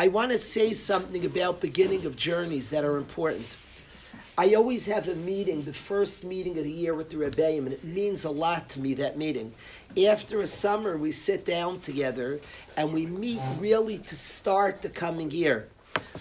I want to say something about beginning of journeys that are important. I always have a meeting, the first meeting of the year with the Rebbeim, and it means a lot to me, that meeting. After a summer, we sit down together and we meet really to start the coming year.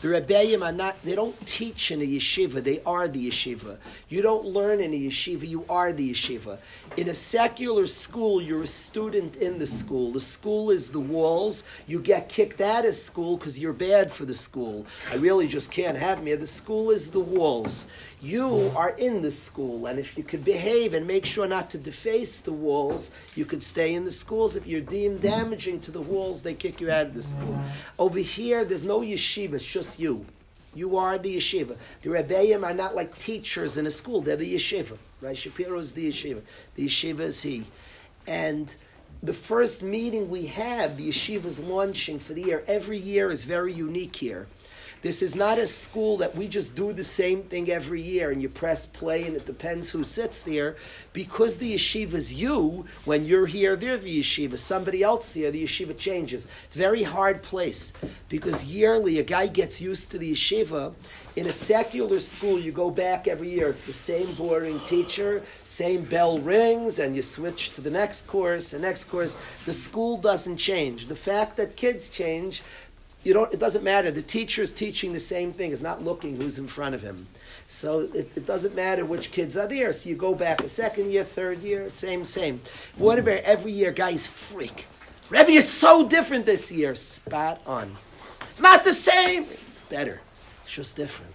The Rebbeim are not, they don't teach in a yeshiva, they are the yeshiva. You don't learn in a yeshiva, you are the yeshiva. In a secular school, you're a student in the school. The school is the walls. You get kicked out of school because you're bad for the school. I really just can't have me. The school is the walls. You are in the school, and if you could behave and make sure not to deface the walls, you could stay in the schools. If you're deemed damaging to the walls, they kick you out of the school. Over here, there's no yeshiva, it's just you. You are the yeshiva. The Rebbeim are not like teachers in a school, they're the yeshiva. Right? Shapiro is the yeshiva. The yeshiva is he. And the first meeting we have, the yeshiva's launching for the year. Every year is very unique here. This is not a school that we just do the same thing every year and you press play and it depends who sits there. Because the yeshiva is you, when you're here, they're the yeshiva. Somebody else here, the yeshiva changes. It's a very hard place because yearly a guy gets used to the yeshiva. In a secular school, you go back every year. It's the same boring teacher, same bell rings, and you switch to the next course, the next course. The school doesn't change. The fact that kids change you don't, it doesn't matter. The teacher is teaching the same thing, is not looking who's in front of him. So it, it, doesn't matter which kids are there. So you go back a second year, third year, same, same. Whatever, every year, guys freak. Rebbe is so different this year. Spot on. It's not the same. It's better. It's just different.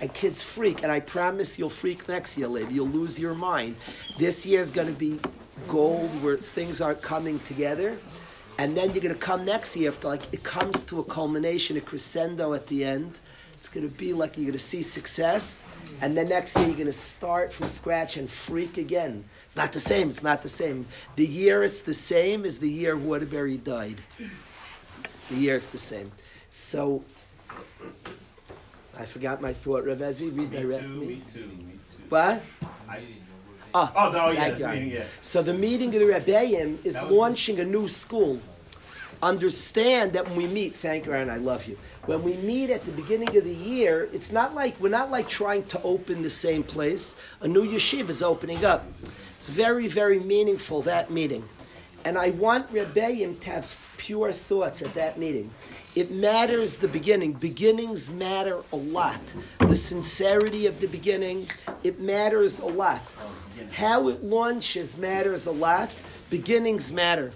And kids freak. And I promise you'll freak next year, Levi. You'll lose your mind. This year is going to be gold where things aren't coming together and then you're going to come next year after like it comes to a culmination, a crescendo at the end. It's going to be like you're going to see success, and then next year you're going to start from scratch and freak again. It's not the same. It's not the same. The year it's the same as the year Waterbury died. The year it's the same. So I forgot my thought. Ravezi, redirect me. Me too, me too, me too. What? I, Ah. Oh, oh, no, yeah, the meeting, yeah. So the meeting of the Rebbeim is launching a new school. Understand that when we meet, thank you, Aaron, I love you. When we meet at the beginning of the year, it's not like we're not like trying to open the same place. A new yeshiva is opening up. It's very, very meaningful that meeting, and I want Rebbeim to have pure thoughts at that meeting. It matters the beginning. Beginnings matter a lot. The sincerity of the beginning, it matters a lot. How it launches matters a lot. Beginnings matter.